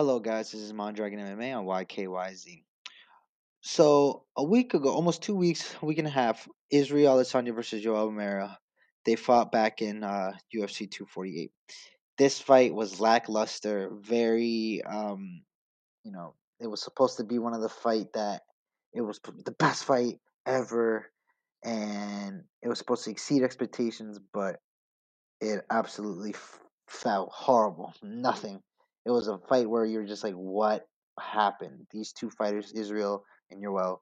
Hello, guys. This is Mondragon MMA on YKYZ. So a week ago, almost two weeks, week and a half, Israel Adesanya versus Yoel Romero. They fought back in uh, UFC 248. This fight was lackluster. Very, um, you know, it was supposed to be one of the fight that it was the best fight ever, and it was supposed to exceed expectations, but it absolutely f- felt horrible. Nothing. It was a fight where you're just like, what happened? These two fighters, Israel and Yoel,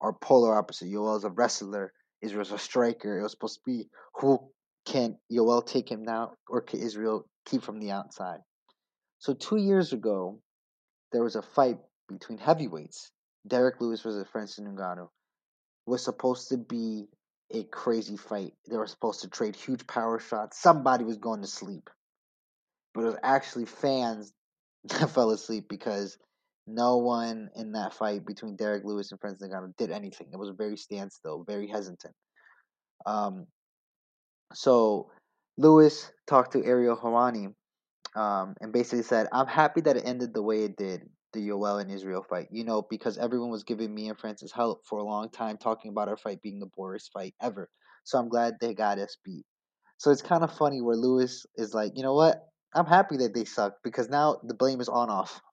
are polar opposite. is a wrestler. Israel's a striker. It was supposed to be who can Yoel take him down or can Israel keep from the outside? So two years ago, there was a fight between heavyweights. Derrick Lewis versus Francis Ngannou was supposed to be a crazy fight. They were supposed to trade huge power shots. Somebody was going to sleep. But it was actually fans that fell asleep because no one in that fight between Derrick Lewis and Francis Ngannou did anything. It was very standstill, very hesitant. Um, so Lewis talked to Ariel Helwani um, and basically said, "I'm happy that it ended the way it did, the Yoel and Israel fight. You know, because everyone was giving me and Francis help for a long time, talking about our fight being the worst fight ever. So I'm glad they got us beat. So it's kind of funny where Lewis is like, you know what? I'm happy that they sucked because now the blame is on off